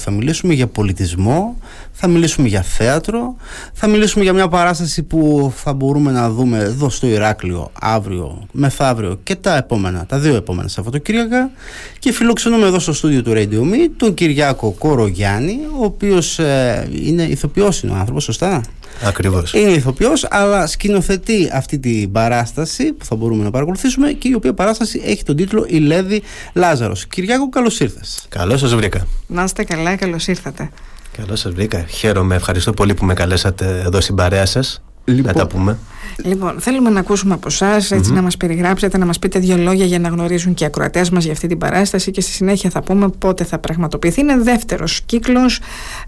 Θα μιλήσουμε για πολιτισμό, θα μιλήσουμε για θέατρο, θα μιλήσουμε για μια παράσταση που θα μπορούμε να δούμε εδώ στο Ηράκλειο αύριο, μεθαύριο και τα επόμενα, τα δύο επόμενα Σαββατοκύριακα. Και φιλοξενούμε εδώ στο στούντιο του Radio Me τον Κυριάκο Κορογιάννη, ο οποίος ε, είναι ηθοποιός είναι ο άνθρωπος, σωστά; Ακριβώς. Είναι ηθοποιός, αλλά σκηνοθετεί αυτή την παράσταση που θα μπορούμε να παρακολουθήσουμε και η οποία παράσταση έχει τον τίτλο «Η Λέδη Λάζαρος». Κυριάκο, καλώς ήρθες. Καλώς σας βρήκα. Να είστε καλά, καλώς ήρθατε. Καλώς σας βρήκα. Χαίρομαι. Ευχαριστώ πολύ που με καλέσατε εδώ στην παρέα σας. Λοιπόν. Να τα πούμε. Λοιπόν, θέλουμε να ακούσουμε από εσάς, να μας περιγράψετε, να μας πείτε δύο λόγια για να γνωρίζουν και οι ακροατές μας για αυτή την παράσταση και στη συνέχεια θα πούμε πότε θα πραγματοποιηθεί. Είναι δεύτερος κύκλος,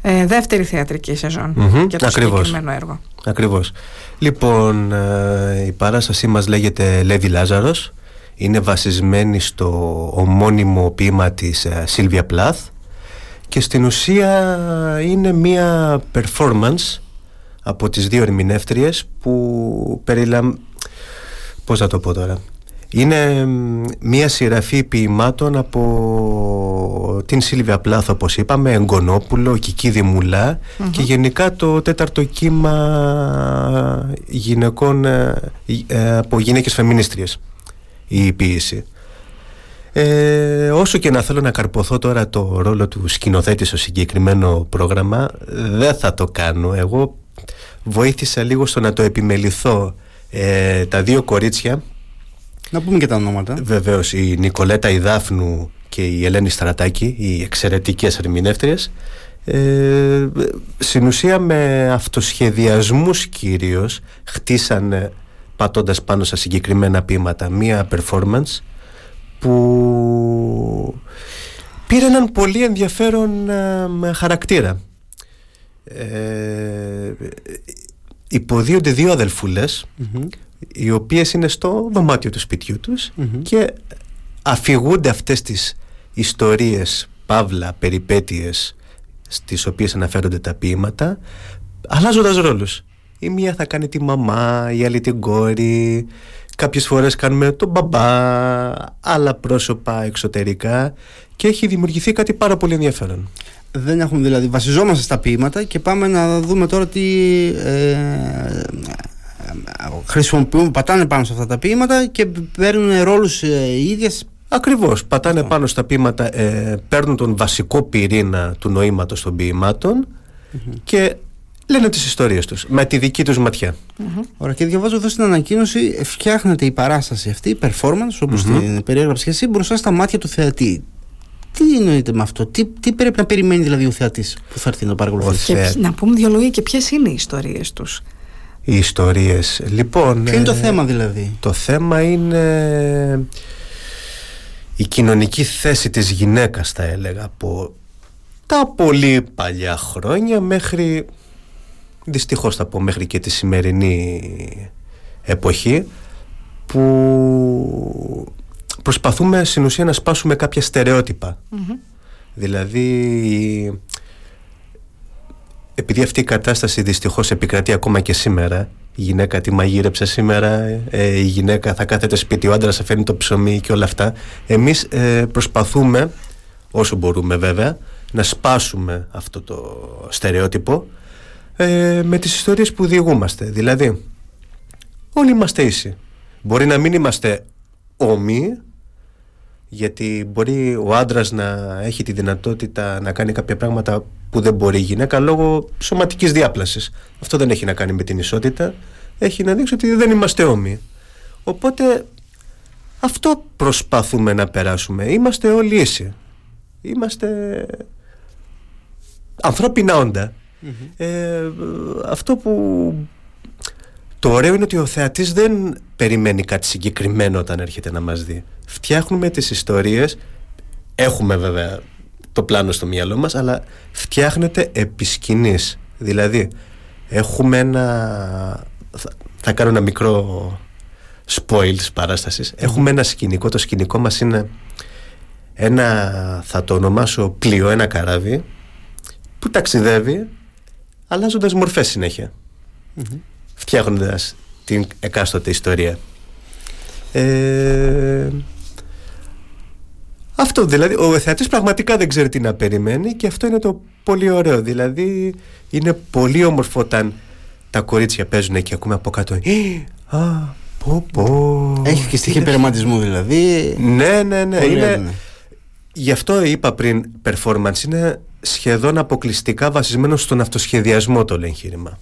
ε, δεύτερη θεατρική σεζόν Μμμ, για το ακριβώς. συγκεκριμένο έργο. Ακριβώς. Λοιπόν, ε, η παράστασή μας λέγεται Λέδη Λάζαρος. Είναι βασισμένη στο ομώνυμο ποίημα της ε, Σίλβια Πλάθ και στην ουσία είναι μία performance από τις δύο ερμηνεύτριες που περιλαμ... Πώς θα το πω τώρα. Είναι μ, μία σειραφή ποιημάτων από την Σίλβια Πλάθ όπως είπαμε, Εγκονόπουλο, Κικίδη Μουλά και γενικά το τέταρτο κύμα γυναικών ε, ε, από γυναίκες φεμινίστριες η ποίηση. Ε, όσο και να θέλω να καρποθώ τώρα το ρόλο του σκηνοθέτη στο συγκεκριμένο πρόγραμμα δεν θα το κάνω εγώ βοήθησα λίγο στο να το επιμεληθώ ε, τα δύο κορίτσια Να πούμε και τα ονόματα. βεβαίως η Νικολέτα Ιδάφνου και η Ελένη Στρατάκη οι εξαιρετικές ερμηνεύτριες ε, στην ουσία με αυτοσχεδιασμούς κυρίως χτίσανε πατώντας πάνω στα συγκεκριμένα ποίηματα μία performance που πήρε έναν πολύ ενδιαφέρον ε, χαρακτήρα. Ε, υποδίονται δύο αδελφούλες οι οποίες είναι στο δωμάτιο του σπιτιού τους και αφηγούνται αυτές τις ιστορίες παύλα, περιπέτειες στις οποίες αναφέρονται τα ποίηματα αλλάζοντας ρόλους. Η μία θα κάνει τη μαμά, η άλλη την κόρη κάποιες φορές κάνουμε τον μπαμπά άλλα πρόσωπα εξωτερικά και έχει δημιουργηθεί κάτι πάρα πολύ ενδιαφέρον Δεν έχουμε δηλαδή, βασιζόμαστε στα ποίηματα και πάμε να δούμε τώρα τι ε, χρησιμοποιούν, πατάνε πάνω σε αυτά τα ποίηματα και παίρνουν ρόλους ε, οι ίδιες. Ακριβώς, πατάνε πάνω στα ποίηματα, ε, παίρνουν τον βασικό πυρήνα του νοήματος των ποιημάτων και λένε τις ιστορίες τους με τη δική τους ματιά. Ωραία, και διαβάζω εδώ στην ανακοίνωση, ε, φτιάχνεται η παράσταση αυτή, η performance, όπως την περιέγραψε και εσύ, μπροστά στα μάτια του θεατή. Τι εννοείται με αυτό, τι, τι πρέπει να περιμένει δηλαδή ο θεατής που θα έρθει να το παρακολουθήσει; Και Θεα- ποιοι- να πούμε δύο λόγια και ποιες είναι οι ιστορίες τους; Οι ιστορίες. Λοιπόν, Ποιο είναι το ε, θέμα δηλαδή; Το θέμα είναι η κοινωνική θέση της γυναίκας θα έλεγα από τα πολύ παλιά χρόνια μέχρι δυστυχώς θα πω μέχρι και τη σημερινή εποχή που προσπαθούμε στην ουσία να σπάσουμε κάποια στερεότυπα. Δηλαδή επειδή αυτή η κατάσταση δυστυχώς επικρατεί ακόμα και σήμερα η γυναίκα τη μαγείρεψε σήμερα ε, η γυναίκα θα κάθεται σπίτι ο άντρας θα φέρνει το ψωμί και όλα αυτά. Εμείς ε, προσπαθούμε όσο μπορούμε βέβαια να σπάσουμε αυτό το στερεότυπο ε, με τις ιστορίες που διηγούμαστε. Δηλαδή όλοι είμαστε ίσοι. Μπορεί να μην είμαστε όμοιοι γιατί μπορεί ο άντρας να έχει τη δυνατότητα να κάνει κάποια πράγματα που δεν μπορεί η γυναίκα λόγω σωματικής διάπλασης. Αυτό δεν έχει να κάνει με την ισότητα, έχει να δείξει ότι δεν είμαστε όμοιοι. Οπότε αυτό προσπαθούμε να περάσουμε. Είμαστε όλοι ίσοι. Είμαστε ανθρώπινα όντα. Ε, αυτό που το ωραίο είναι ότι ο θεατής δεν περιμένει κάτι συγκεκριμένο όταν έρχεται να μας δει. Φτιάχνουμε τις ιστορίες, έχουμε βέβαια το πλάνο στο μυαλό μας, αλλά φτιάχνεται επί σκηνής. Δηλαδή, έχουμε ένα... Θα, θα κάνω ένα μικρό spoil της παράστασης. Έχουμε ένα σκηνικό, το σκηνικό μας είναι ένα, θα το ονομάσω πλοίο, ένα καράβι, που ταξιδεύει, αλλάζοντας μορφές συνέχεια φτιάχνοντας την εκάστοτε ιστορία. Ε, Αυτό δηλαδή, ο θεατής πραγματικά δεν ξέρει τι να περιμένει και αυτό είναι το πολύ ωραίο. Δηλαδή είναι πολύ όμορφο όταν τα κορίτσια παίζουν και ακούμε από κάτω. «Ε, Α, πω, πω. Έχει και στοιχεία περαματισμού δηλαδή. Ναι, ναι, ναι. Πολύ Είναι, έντονα. γι' αυτό είπα πριν, performance είναι σχεδόν αποκλειστικά βασισμένο στον αυτοσχεδιασμό το όλο εγχείρημα.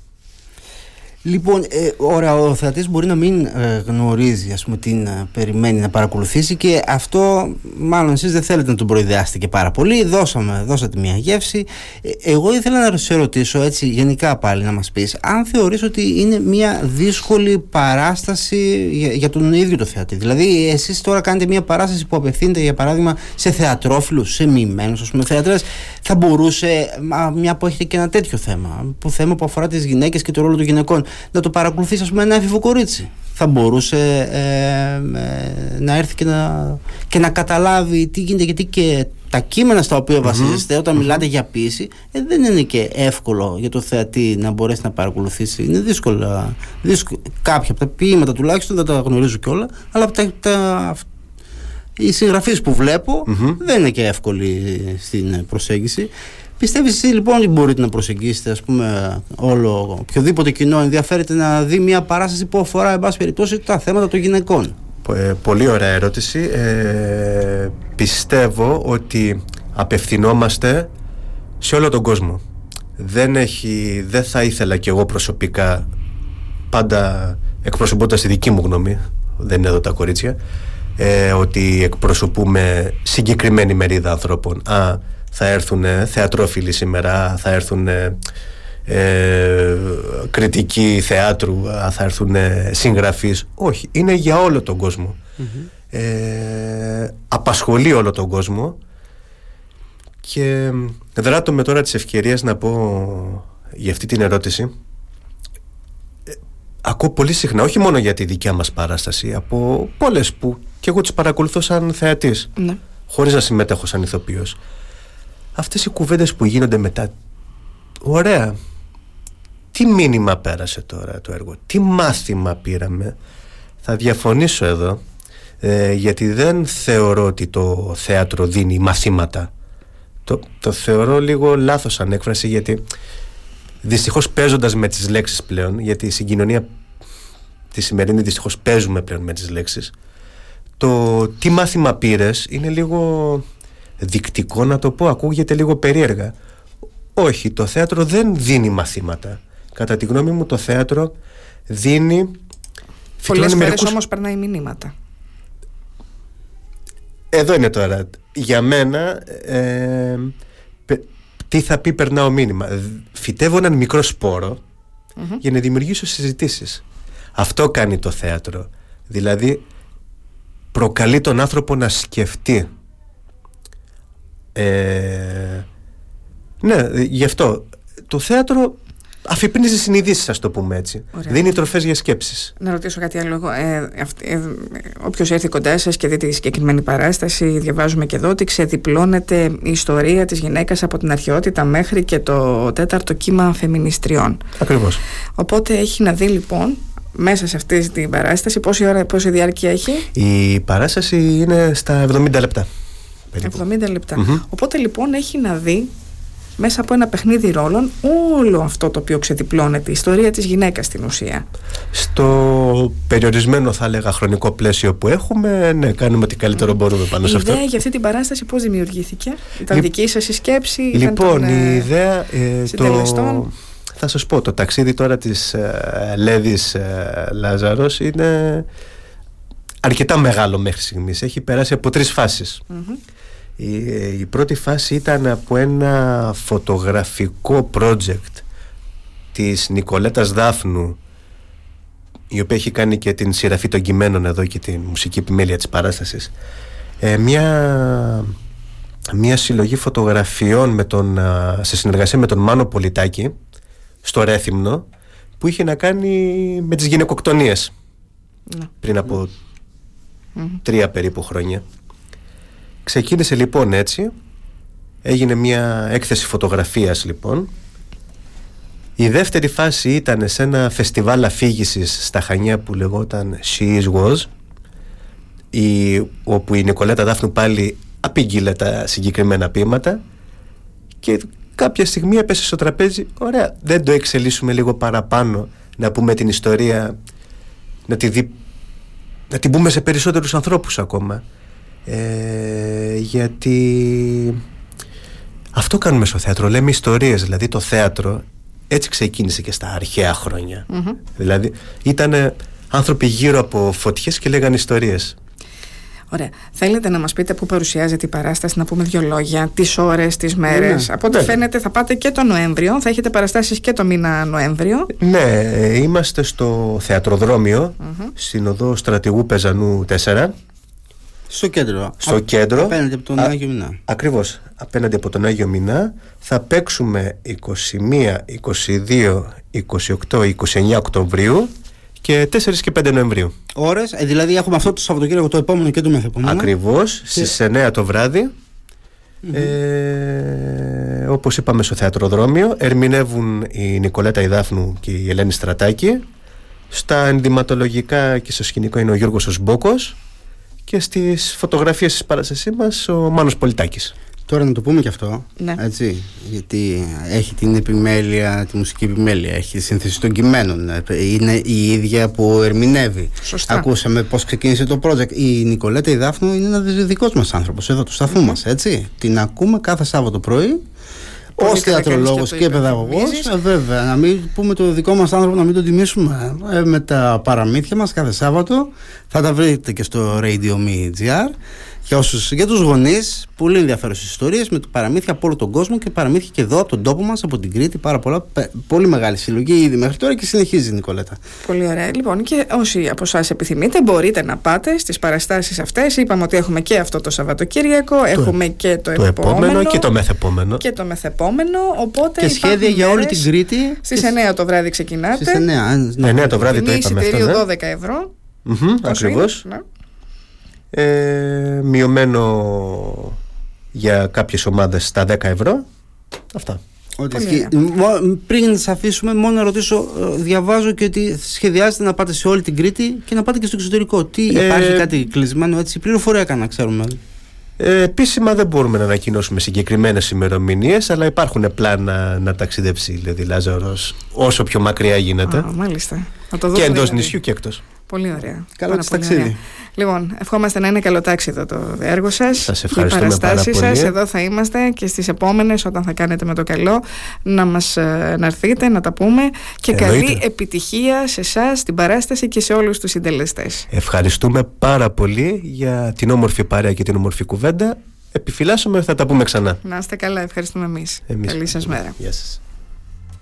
Λοιπόν, ε, ωραία, ο θεατής μπορεί να μην ε, γνωρίζει ας πούμε, τι να περιμένει να παρακολουθήσει και αυτό μάλλον εσείς δεν θέλετε να τον προειδεάσετε και πάρα πολύ. Δώσαμε, δώσατε μια γεύση. Ε, εγώ ήθελα να σε ρωτήσω έτσι γενικά πάλι να μας πεις αν θεωρείς ότι είναι μια δύσκολη παράσταση για, για τον ίδιο το θεατή. Δηλαδή εσείς τώρα κάνετε μια παράσταση που απευθύνεται για παράδειγμα σε θεατρόφιλους, σε μοιημένους ας πούμε θεατρές. Θα μπορούσε, μα, μια που έχετε και ένα τέτοιο θέμα, που θέμα που αφορά τις γυναίκες και το ρόλο των γυναικών, να το παρακολουθήσει, ας πούμε, ένα έφηβο κορίτσι. Θα μπορούσε ε, ε, να έρθει και να, και να καταλάβει τι γίνεται, γιατί και τα κείμενα στα οποία βασίζεστε όταν μιλάτε για ποίηση ε, δεν είναι και εύκολο για το θεατή να μπορέσει να παρακολουθήσει. Είναι δύσκολα. δύσκολο. Κάποια από τα ποίηματα τουλάχιστον δεν τα γνωρίζω κιόλα, αλλά από τα, τα, οι συγγραφείς που βλεπω δεν είναι και εύκολοι στην προσέγγιση. Πιστεύεις εσύ λοιπόν ότι μπορείτε να προσεγγίσετε ας πούμε όλο οποιοδήποτε κοινό ενδιαφέρεται να δει μια παράσταση που αφορά εν πάση περιπτώσει τα θέματα των γυναικών; Ε, πολύ ωραία ερώτηση. Ε, πιστεύω ότι απευθυνόμαστε σε όλο τον κόσμο. Δεν, έχει, δεν θα ήθελα κι εγώ προσωπικά πάντα εκπροσωπώντας τη δική μου γνώμη δεν είναι εδώ τα κορίτσια ε, ότι εκπροσωπούμε συγκεκριμένη μερίδα ανθρώπων. Α, θα έρθουν θεατρόφιλοι σήμερα, θα έρθουν ε, κριτικοί θεάτρου, α, θα έρθουν συγγραφείς. Όχι, είναι για όλο τον κοσμο Ε, απασχολεί όλο τον κόσμο. Και δράτω με τώρα τις ευκαιρίες να πω για αυτή την ερώτηση. Ε, ακούω πολύ συχνά, όχι μόνο για τη δικιά μας παράσταση από πολλές που και εγώ τις παρακολουθώ σαν θεατής. Ναι. χωρίς να συμμετέχω σαν ηθοποιός αυτές οι κουβέντες που γίνονται μετά ωραία. Τι μήνυμα πέρασε τώρα το έργο τι μάθημα πήραμε. Θα διαφωνήσω εδώ ε, γιατί δεν θεωρώ ότι το θέατρο δίνει μαθήματα. Το, το θεωρώ λίγο λάθος ανέκφραση γιατί δυστυχώς παίζοντας με τις λέξεις πλέον γιατί η συγκοινωνία τη σημερινή δυστυχώς παίζουμε πλέον με τις λέξεις το τι μάθημα πήρες είναι λίγο δικτικό να το πω, ακούγεται λίγο περίεργα. Όχι, το θέατρο δεν δίνει μαθήματα. Κατά τη γνώμη μου το θέατρο δίνει... Πολλές φυτρώνει φορές μερικούς- όμως περνάει μηνύματα. Εδώ είναι τώρα. Για μένα, ε, πε- τι θα πει περνάω μήνυμα. Δ- Φυτεύω έναν μικρό σπόρο για να δημιουργήσω συζητήσεις. Αυτό κάνει το θέατρο. Δηλαδή, προκαλεί τον άνθρωπο να σκεφτεί. Ε, ναι, γι' αυτό. Το θέατρο αφυπνίζει συνειδήσεις, ας το πούμε έτσι. Ωραία. Δίνει τροφές για σκέψεις. Να ρωτήσω κάτι άλλο. εγώ. Ε, αυτ- ε, Όποιος έρθει κοντά σας και δει τη συγκεκριμένη παράσταση, διαβάζουμε και εδώ ότι ξεδιπλώνεται η ιστορία της γυναίκας από την αρχαιότητα μέχρι και το τέταρτο κύμα φεμινιστριών. Ακριβώς. Οπότε έχει να δει λοιπόν μέσα σε αυτή την παράσταση πόση ώρα, πόση διάρκεια έχει; Η παράσταση είναι στα 70 λεπτά. Περίπου. 70 λεπτα Μμμ. Οπότε λοιπόν έχει να δει μέσα από ένα παιχνίδι ρόλων όλο αυτό το οποίο ξεδιπλώνεται, η ιστορία της γυναίκας στην ουσία. Στο περιορισμένο θα έλεγα χρονικό πλαίσιο που έχουμε, ναι, κάνουμε ό,τι καλύτερο μπορούμε πάνω η σε αυτό. ιδέα για αυτή την παράσταση πώς δημιουργήθηκε, ήταν Λιπ- δική σας η σκέψη, ήταν Λοιπόν, των, ε, η ιδέα, ε, συντελεστών; το, θα σας πω, το ταξίδι τώρα της ε, Λέδης ε, Λάζαρος είναι αρκετά μεγάλο μέχρι στιγμής. Έχει περάσει από τρεις φάσεις. μμμ. Η, η πρώτη φάση ήταν από ένα φωτογραφικό project της Νικολέτας Δάφνου η οποία έχει κάνει και την σειραφή των κειμένων εδώ και την μουσική επιμέλεια της παράστασης ε, μια, μια συλλογή φωτογραφιών με τον, α, σε συνεργασία με τον Μάνο Πολιτάκη στο Ρέθυμνο που είχε να κάνει με τις γυναικοκτονίες Ναι. πριν από Μμμ. τρία περίπου χρόνια. Ξεκίνησε λοιπόν έτσι, έγινε μια έκθεση φωτογραφίας λοιπόν. Η δεύτερη φάση ήταν σε ένα φεστιβάλ αφήγησης στα Χανιά που λεγόταν She Is Was η, όπου η Νικολέτα Δάφνου πάλι απήγγειλε τα συγκεκριμένα ποίηματα και κάποια στιγμή έπεσε στο τραπέζι ωραία δεν το εξελίσσουμε λίγο παραπάνω να πούμε την ιστορία να, τη δει, να την πούμε σε περισσότερους ανθρώπους ακόμα ε, γιατί αυτό κάνουμε στο θέατρο λέμε ιστορίες δηλαδή το θέατρο έτσι ξεκίνησε και στα αρχαία δηλαδή ήταν άνθρωποι γύρω από φωτιές και λέγανε ιστορίες Ωραία. Θέλετε να μας πείτε πού παρουσιάζεται η παράσταση, να πούμε δύο λόγια, τις ώρες, τις μέρες. Ναι, Από ό,τι ναι. φαίνεται, θα πάτε και το Νοέμβριο, θα έχετε παραστάσεις και το μήνα Νοέμβριο. Ναι, είμαστε στο θεατροδρόμιο, mm-hmm. στην οδό Στρατηγού Πεζανού 4. Στο κέντρο. Στο Α, κέντρο. Απέναντι από τον Α, Άγιο Μηνά. Ακριβώς. Απέναντι από τον Άγιο Μηνά. Θα παίξουμε 21, 22, 28, 29 Οκτωβρίου και 4 και 5 Νοεμβρίου. Ώρες, ε, δηλαδή έχουμε αυτό το Σαββατοκύριακο το επόμενο και το μεθεπόμενο. Ακριβώς, και... στις 9 το βράδυ. Mm-hmm. Ε, όπως είπαμε στο θεατροδρόμιο ερμηνεύουν η Νικολέτα Ιδάφνου και η Ελένη Στρατάκη στα ενδυματολογικά και στο σκηνικό είναι ο Γιώργος Οσμπόκος και στις φωτογραφίες της παράστασής μας ο Μάνος Πολιτάκης Τώρα να το πούμε και αυτό, ναι. έτσι, γιατί έχει την επιμέλεια, τη μουσική επιμέλεια, έχει τη σύνθεση των κειμένων, είναι η ίδια που ερμηνεύει. Σωστά. Ακούσαμε πώς ξεκίνησε το project. Η Νικολέτα η Δάφνου είναι ένας δικός μας άνθρωπος εδώ του σταθμού μας, έτσι. Την ακούμε κάθε Σάββατο πρωί Ω θεατρολόγος και, και παιδαγωγός, ε, βέβαια, να μην πούμε το δικό μας άνθρωπο να μην το τιμήσουμε. Ε, με τα παραμύθια μας κάθε Σάββατο. Θα τα βρείτε και στο Radio Me GR για, όσους, για τους γονείς πολύ ενδιαφέρουσες ιστορίες με παραμύθια από όλο τον κόσμο και παραμύθια και εδώ από τον τόπο μας, από την Κρήτη πάρα πολλά, πολύ μεγάλη συλλογή ήδη μέχρι τώρα και συνεχίζει η Νικολέτα Πολύ ωραία. Λοιπόν και όσοι από εσάς επιθυμείτε μπορείτε να πάτε στις παραστάσεις αυτές. Είπαμε ότι έχουμε και αυτό το Σαββατοκύριακο το, έχουμε και το, το επόμενο, και το μεθεπόμενο. Και το μεθεπόμενο οπότε και σχέδια για όλη την Κρήτη. Στις 9 το βράδυ ξεκινάτε. στις 9, 9 το βράδυ το είπαμε αυτό 12 ναι. ευρώ. Mm-hmm, ακριβώς. ναι ε, μειωμένο για κάποιες ομάδες στα 10 ευρώ αυτά πριν σας αφήσουμε, μόνο να ρωτήσω, ε, διαβάζω και ότι σχεδιάζετε να πάτε σε όλη την Κρήτη και να πάτε και στο εξωτερικό. Τι ε, υπάρχει κάτι κλεισμένο έτσι, πληροφορία έκανα, ξέρουμε. Ε, επίσημα δεν μπορούμε να ανακοινώσουμε συγκεκριμένες ημερομηνίες, αλλά υπάρχουν πλάνα να ταξιδέψει δηλαδή Λάζαρος όσο πιο μακριά γίνεται. Α, μάλιστα. και εντός νησιού και εκτός. Πολύ ωραία. Καλό ταξίδι. Λοιπόν, ευχόμαστε να είναι καλοτάξιδο το έργο σας. Σας ευχαριστούμε. Οι παραστάσεις σας. Εδώ θα είμαστε και στις επόμενες, όταν θα κάνετε με το καλό, να μας ε, να έρθετε, να τα πούμε. Και καλή επιτυχία σε εσάς, στην παράσταση και σε όλους τους συντελεστές. Ευχαριστούμε πάρα πολύ για την όμορφη παρέα και την όμορφη κουβέντα. Επιφυλάσσουμε, θα τα πούμε ξανά. Να είστε καλά, ευχαριστούμε εμείς. Καλή σας μέρα. Γεια σας.